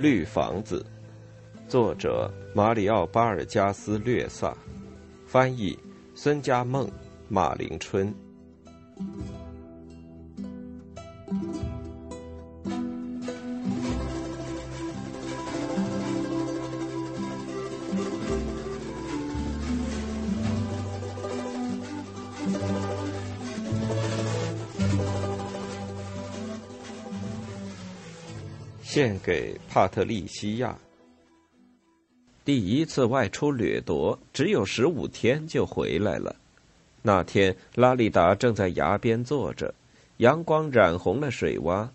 绿房子，作者马里奥·巴尔加斯略萨，翻译孙家梦、马林春。献给帕特利西亚。第一次外出掠夺，只有十五天就回来了。那天，拉利达正在崖边坐着，阳光染红了水洼。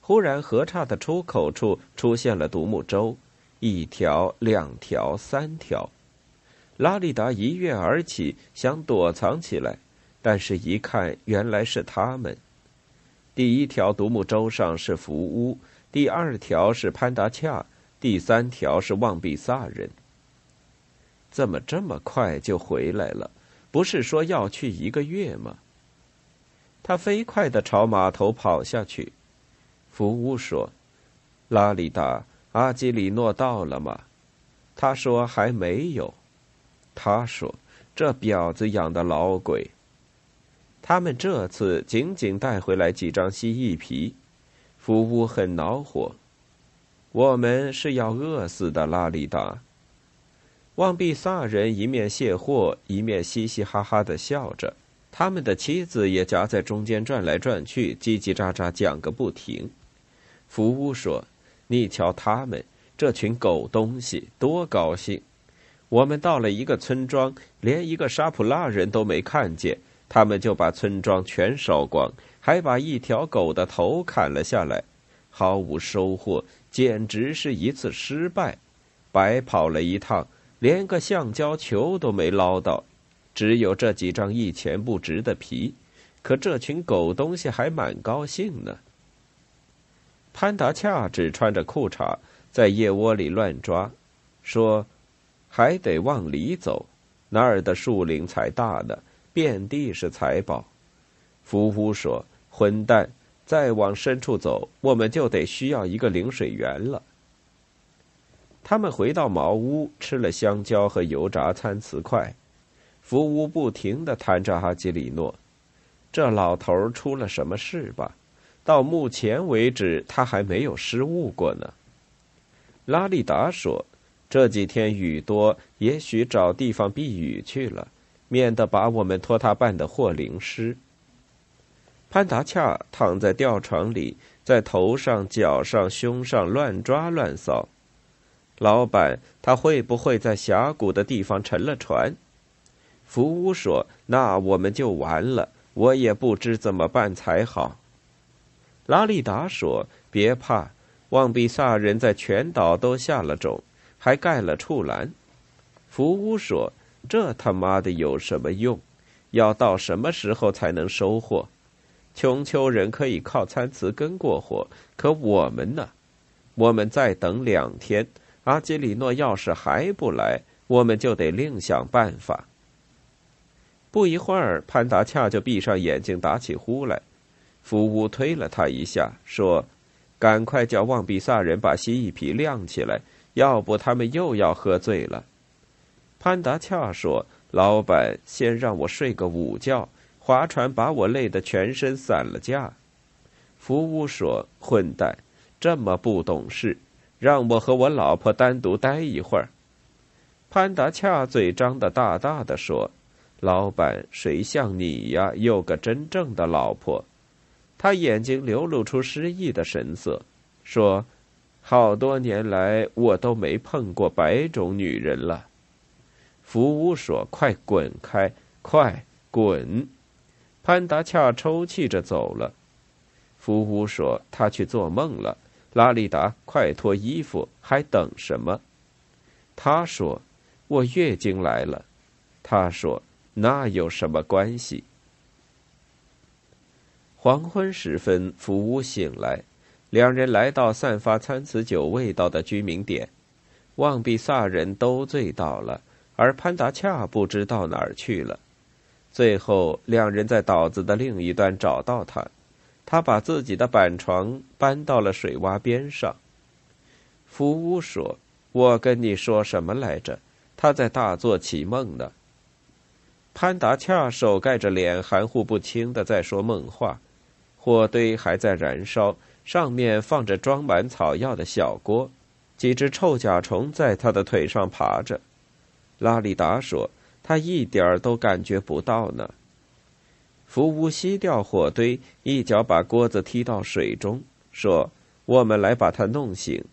忽然，河岔的出口处出现了独木舟，一条、两条、三条。拉利达一跃而起，想躲藏起来，但是一看，原来是他们。第一条独木舟上是浮屋。第二条是潘达恰，第三条是旺比萨人。怎么这么快就回来了？不是说要去一个月吗？他飞快的朝码头跑下去。福乌说：“拉里达，阿基里诺到了吗？”他说：“还没有。”他说：“这婊子养的老鬼。”他们这次仅仅带回来几张蜥蜴皮。福乌很恼火，我们是要饿死的，拉里达。旺比萨人一面卸货，一面嘻嘻哈哈的笑着，他们的妻子也夹在中间转来转去，叽叽喳喳讲个不停。福乌说：“你瞧他们这群狗东西，多高兴！我们到了一个村庄，连一个沙普拉人都没看见，他们就把村庄全烧光。”还把一条狗的头砍了下来，毫无收获，简直是一次失败，白跑了一趟，连个橡胶球都没捞到，只有这几张一钱不值的皮。可这群狗东西还蛮高兴呢。潘达恰只穿着裤衩在腋窝里乱抓，说：“还得往里走，那儿的树林才大呢，遍地是财宝。”福夫说。混蛋！再往深处走，我们就得需要一个领水员了。他们回到茅屋，吃了香蕉和油炸餐瓷块。福屋不停的谈着阿基里诺，这老头出了什么事吧？到目前为止，他还没有失误过呢。拉利达说：“这几天雨多，也许找地方避雨去了，免得把我们托他办的货淋湿。”潘达恰躺在吊床里，在头上、脚上、胸上乱抓乱扫。老板，他会不会在峡谷的地方沉了船？福乌说：“那我们就完了，我也不知怎么办才好。”拉利达说：“别怕，旺比萨人在全岛都下了种，还盖了畜栏。”福乌说：“这他妈的有什么用？要到什么时候才能收获？”穷丘人可以靠参词根过活，可我们呢？我们再等两天，阿基里诺要是还不来，我们就得另想办法。不一会儿，潘达恰就闭上眼睛打起呼来。福乌推了他一下，说：“赶快叫旺比萨人把蜥蜴皮晾起来，要不他们又要喝醉了。”潘达恰说：“老板，先让我睡个午觉。”划船把我累得全身散了架，福屋说：“混蛋，这么不懂事，让我和我老婆单独待一会儿。”潘达恰嘴张得大大的说：“老板，谁像你呀，有个真正的老婆？”他眼睛流露出失意的神色，说：“好多年来我都没碰过白种女人了。”福屋说：“快滚开，快滚！”潘达恰抽泣着走了。福乌说：“他去做梦了。”拉里达，快脱衣服，还等什么？他说：“我月经来了。”他说：“那有什么关系？”黄昏时分，福乌醒来，两人来到散发参差酒味道的居民点。旺比萨人都醉倒了，而潘达恰不知到哪儿去了。最后，两人在岛子的另一端找到他，他把自己的板床搬到了水洼边上。福屋说：“我跟你说什么来着？他在大作奇梦呢。”潘达恰手盖着脸，含糊不清的在说梦话。火堆还在燃烧，上面放着装满草药的小锅，几只臭甲虫在他的腿上爬着。拉里达说：“他一点儿都感觉不到呢。”福乌熄掉火堆，一脚把锅子踢到水中，说：“我们来把他弄醒。”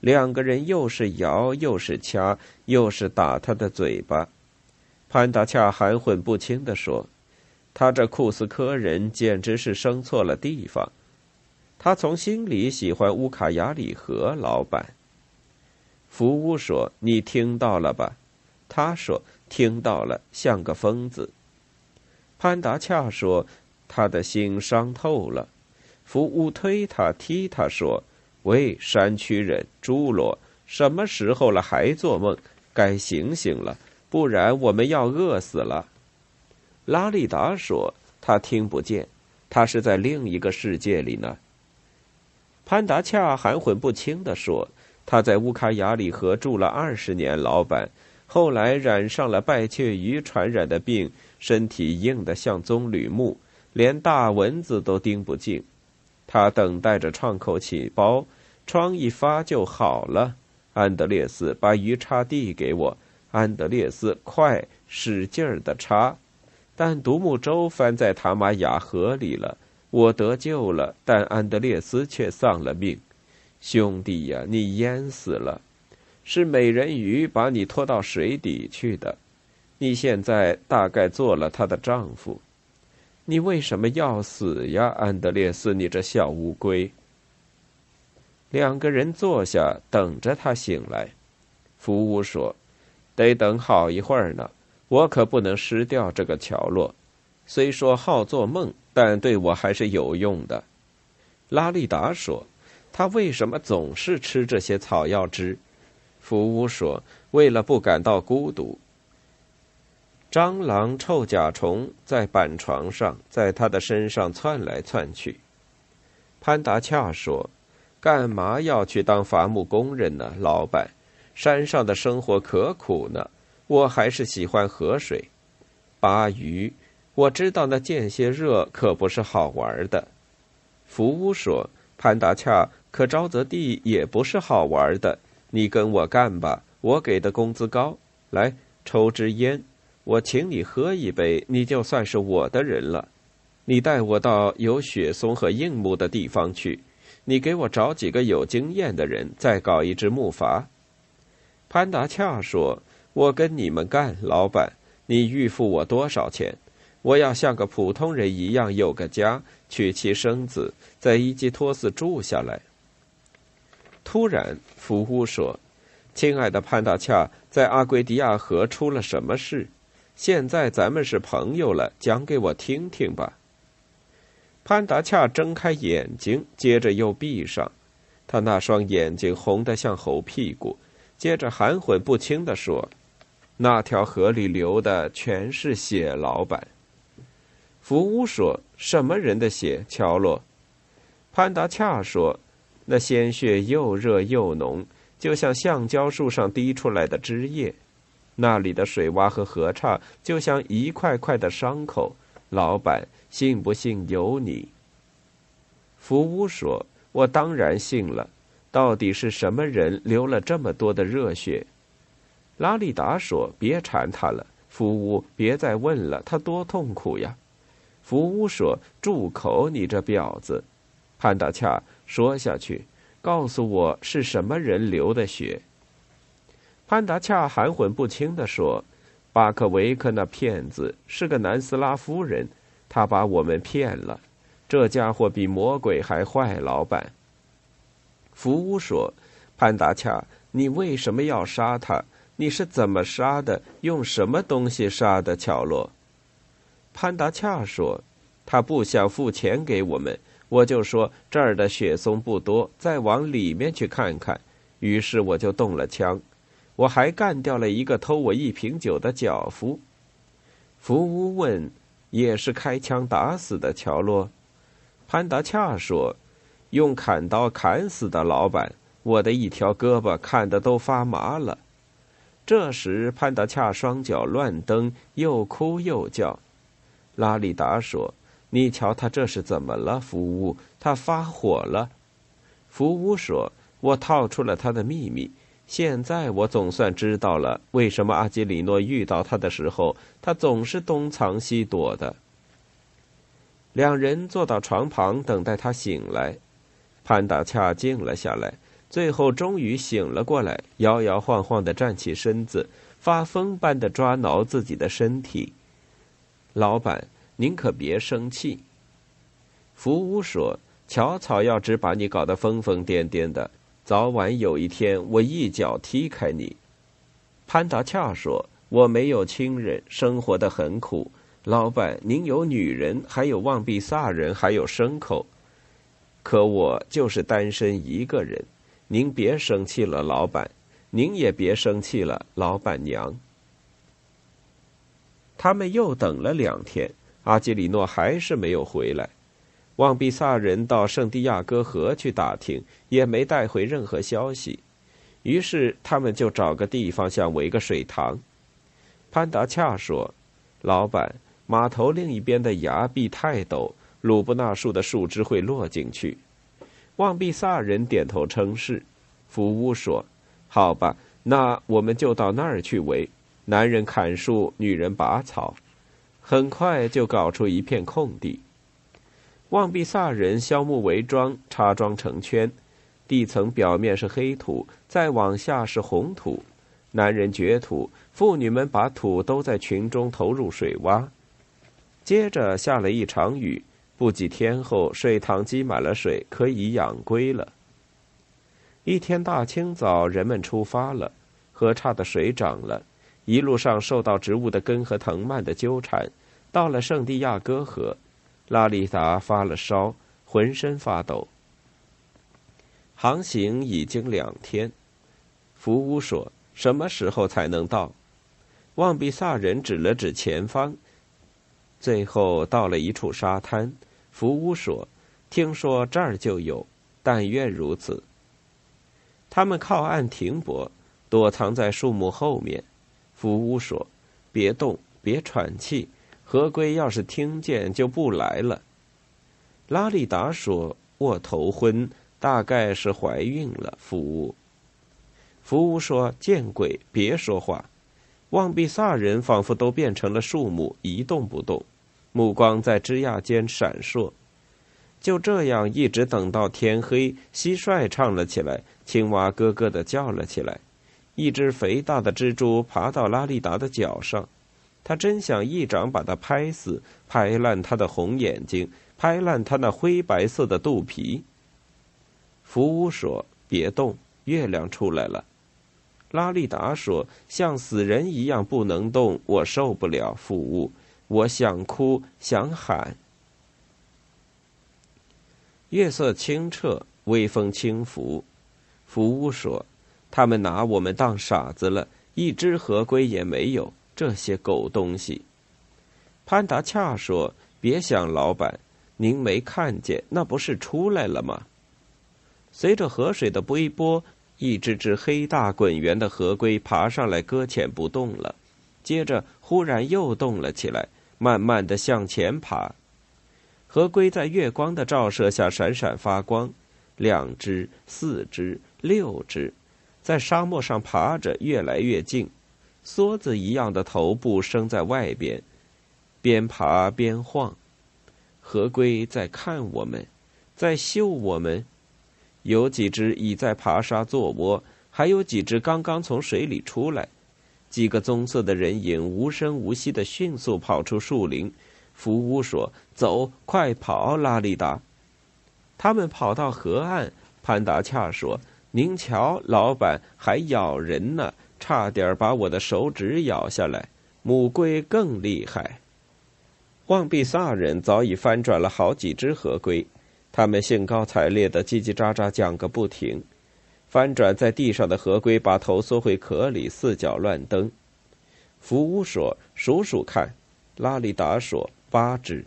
两个人又是摇，又是掐，又是打他的嘴巴。潘达恰含混不清地说：“他这库斯科人简直是生错了地方。他从心里喜欢乌卡雅里河老板。”福乌说：“你听到了吧？”他说：“听到了，像个疯子。”潘达恰说：“他的心伤透了。”福乌推他、踢他说：“喂，山区人，侏罗，什么时候了还做梦？该醒醒了，不然我们要饿死了。”拉利达说：“他听不见，他是在另一个世界里呢。”潘达恰含混不清地说：“他在乌卡雅里河住了二十年，老板。”后来染上了败雀鱼传染的病，身体硬得像棕榈木，连大蚊子都叮不进。他等待着创口起包，疮一发就好了。安德烈斯把鱼叉递给我，安德烈斯快使劲儿的插，但独木舟翻在塔玛雅河里了。我得救了，但安德烈斯却丧了命。兄弟呀，你淹死了。是美人鱼把你拖到水底去的，你现在大概做了她的丈夫，你为什么要死呀，安德烈斯？你这小乌龟！两个人坐下，等着他醒来。福乌说：“得等好一会儿呢，我可不能失掉这个桥落。虽说好做梦，但对我还是有用的。”拉利达说：“他为什么总是吃这些草药汁？”福屋说：“为了不感到孤独。”蟑螂、臭甲虫在板床上，在他的身上窜来窜去。潘达恰说：“干嘛要去当伐木工人呢，老板？山上的生活可苦呢。我还是喜欢河水。扒鱼，我知道那间歇热可不是好玩的。”福屋说：“潘达恰，可沼泽地也不是好玩的。”你跟我干吧，我给的工资高。来，抽支烟，我请你喝一杯，你就算是我的人了。你带我到有雪松和硬木的地方去，你给我找几个有经验的人，再搞一支木筏。潘达恰说：“我跟你们干，老板，你预付我多少钱？我要像个普通人一样有个家，娶妻生子，在伊基托斯住下来。”突然，福乌说：“亲爱的潘达恰，在阿圭迪亚河出了什么事？现在咱们是朋友了，讲给我听听吧。”潘达恰睁开眼睛，接着又闭上，他那双眼睛红得像猴屁股。接着含混不清地说：“那条河里流的全是血，老板。”福乌说：“什么人的血？”乔洛。潘达恰说。那鲜血又热又浓，就像橡胶树上滴出来的汁液。那里的水洼和河岔就像一块块的伤口。老板，信不信由你。福屋说：“我当然信了。到底是什么人流了这么多的热血？”拉里达说：“别缠他了，福屋，别再问了，他多痛苦呀。”福屋说：“住口，你这婊子！”潘达恰。说下去，告诉我是什么人流的血。潘达恰含混不清地说：“巴克维克那骗子是个南斯拉夫人，他把我们骗了。这家伙比魔鬼还坏。”老板，福乌说：“潘达恰，你为什么要杀他？你是怎么杀的？用什么东西杀的？”乔洛，潘达恰说：“他不想付钱给我们。”我就说这儿的雪松不多，再往里面去看看。于是我就动了枪，我还干掉了一个偷我一瓶酒的脚夫。福乌问：“也是开枪打死的？”乔洛，潘达恰说：“用砍刀砍死的老板。我的一条胳膊看得都发麻了。这时，潘达恰双脚乱蹬，又哭又叫。拉里达说：“你瞧他这是怎么了？”福乌，他发火了。福乌说：“我套出了他的秘密，现在我总算知道了为什么阿基里诺遇到他的时候，他总是东藏西躲的。”两人坐到床旁等待他醒来。潘达恰静了下来，最后终于醒了过来，摇摇晃晃的站起身子，发疯般的抓挠自己的身体。老板，您可别生气。福屋说：“乔草要只把你搞得疯疯癫癫的，早晚有一天我一脚踢开你。”潘达恰说：“我没有亲人，生活的很苦。老板，您有女人，还有望比萨人，还有牲口，可我就是单身一个人。您别生气了，老板，您也别生气了，老板娘。”他们又等了两天，阿基里诺还是没有回来。旺比萨人到圣地亚哥河去打听，也没带回任何消息。于是他们就找个地方想围个水塘。潘达恰说：“老板，码头另一边的崖壁太陡，鲁布纳树的树枝会落进去。”旺比萨人点头称是。福乌说：“好吧，那我们就到那儿去围。”男人砍树，女人拔草，很快就搞出一片空地。望比萨人削木为桩，插桩成圈，地层表面是黑土，再往下是红土。男人掘土，妇女们把土都在群中投入水洼。接着下了一场雨，不几天后，水塘积满了水，可以养龟了。一天大清早，人们出发了，河岔的水涨了。一路上受到植物的根和藤蔓的纠缠，到了圣地亚哥河，拉里达发了烧，浑身发抖。航行已经两天，福乌说：“什么时候才能到？”旺比萨人指了指前方，最后到了一处沙滩。福乌说：“听说这儿就有，但愿如此。”他们靠岸停泊，躲藏在树木后面。福屋说：“别动，别喘气。河龟要是听见，就不来了。”拉里达说：“我头昏，大概是怀孕了。”福乌，福屋说：“见鬼，别说话。”望比萨人仿佛都变成了树木，一动不动，目光在枝桠间闪烁。就这样，一直等到天黑，蟋蟀唱了起来，青蛙咯咯的叫了起来。一只肥大的蜘蛛爬到拉利达的脚上，他真想一掌把它拍死，拍烂他的红眼睛，拍烂他那灰白色的肚皮。福屋说：“别动，月亮出来了。”拉利达说：“像死人一样不能动，我受不了。”福屋，我想哭，想喊。月色清澈，微风轻拂。福屋说。他们拿我们当傻子了，一只河龟也没有。这些狗东西，潘达恰说：“别想，老板，您没看见那不是出来了吗？”随着河水的微波，一只只黑大滚圆的河龟爬上来，搁浅不动了。接着，忽然又动了起来，慢慢的向前爬。河龟在月光的照射下闪闪发光，两只、四只、六只。在沙漠上爬着，越来越近，梭子一样的头部伸在外边，边爬边晃。河龟在看我们，在嗅我们。有几只已在爬沙做窝，还有几只刚刚从水里出来。几个棕色的人影无声无息的迅速跑出树林。福乌说：“走，快跑，拉里达！”他们跑到河岸。潘达恰说。您瞧，老板还咬人呢，差点把我的手指咬下来。母龟更厉害。旺比萨人早已翻转了好几只河龟，他们兴高采烈的叽叽喳喳讲个不停。翻转在地上的河龟把头缩回壳里，四脚乱蹬。福乌说：“数数看。”拉里达说：“八只。”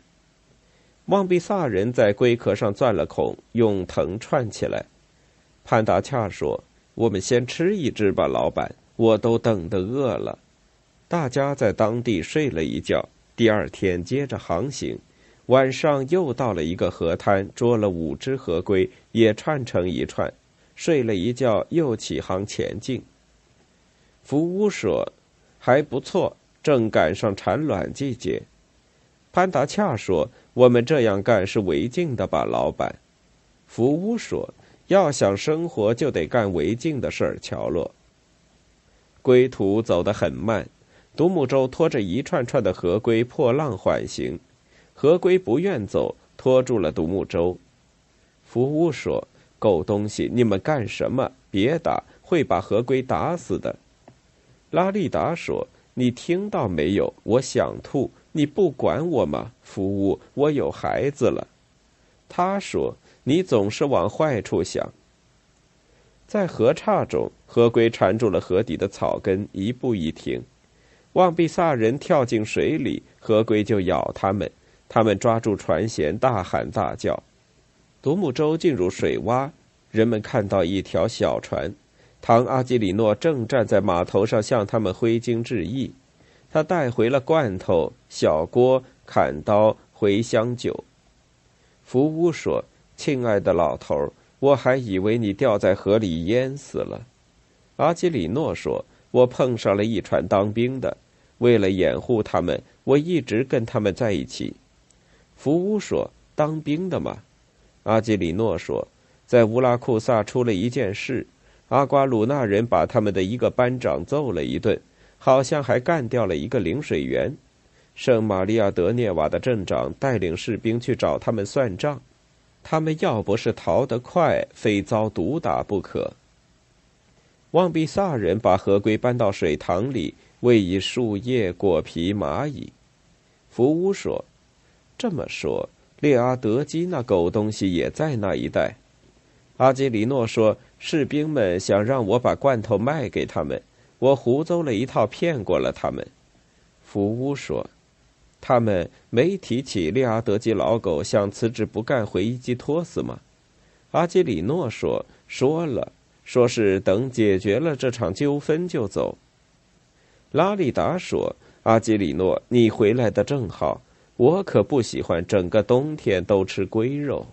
旺比萨人在龟壳上钻了孔，用藤串起来。潘达恰说：“我们先吃一只吧，老板，我都等得饿了。”大家在当地睡了一觉，第二天接着航行。晚上又到了一个河滩，捉了五只河龟，也串成一串。睡了一觉，又起航前进。福乌说：“还不错，正赶上产卵季节。”潘达恰说：“我们这样干是违禁的吧，老板？”福乌说：“要想生活，就得干违禁的事儿。”乔洛。归途走得很慢，独木舟拖着一串串的河龟破浪缓行。河龟不愿走，拖住了独木舟。福乌说：“狗东西，你们干什么？别打，会把河龟打死的。”拉利达说：“你听到没有？我想吐，你不管我吗？”福乌，我有孩子了。他说：“你总是往坏处想。”在河岔中，河龟缠住了河底的草根，一步一停。望比萨人跳进水里，河龟就咬他们。他们抓住船舷，大喊大叫。独木舟进入水洼，人们看到一条小船。唐阿基里诺正站在码头上向他们挥金致意。他带回了罐头、小锅、砍刀、茴香酒。福乌说：“亲爱的老头，我还以为你掉在河里淹死了。”阿基里诺说：“我碰上了一船当兵的，为了掩护他们，我一直跟他们在一起。”福乌说：“当兵的嘛。”阿基里诺说：“在乌拉库萨出了一件事，阿瓜鲁纳人把他们的一个班长揍了一顿，好像还干掉了一个领水员。圣玛利亚德涅瓦的镇长带领士兵去找他们算账，他们要不是逃得快，非遭毒打不可。”旺比萨人把河龟搬到水塘里，喂以树叶、果皮、蚂蚁。福乌说。这么说，列阿德基那狗东西也在那一带。阿基里诺说：“士兵们想让我把罐头卖给他们，我胡诌了一套，骗过了他们。”福乌说：“他们没提起利阿德基老狗想辞职不干回伊基托斯吗？”阿基里诺说：“说了，说是等解决了这场纠纷就走。”拉里达说：“阿基里诺，你回来的正好。”我可不喜欢整个冬天都吃龟肉。